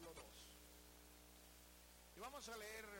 capítulo 2. Y vamos a leer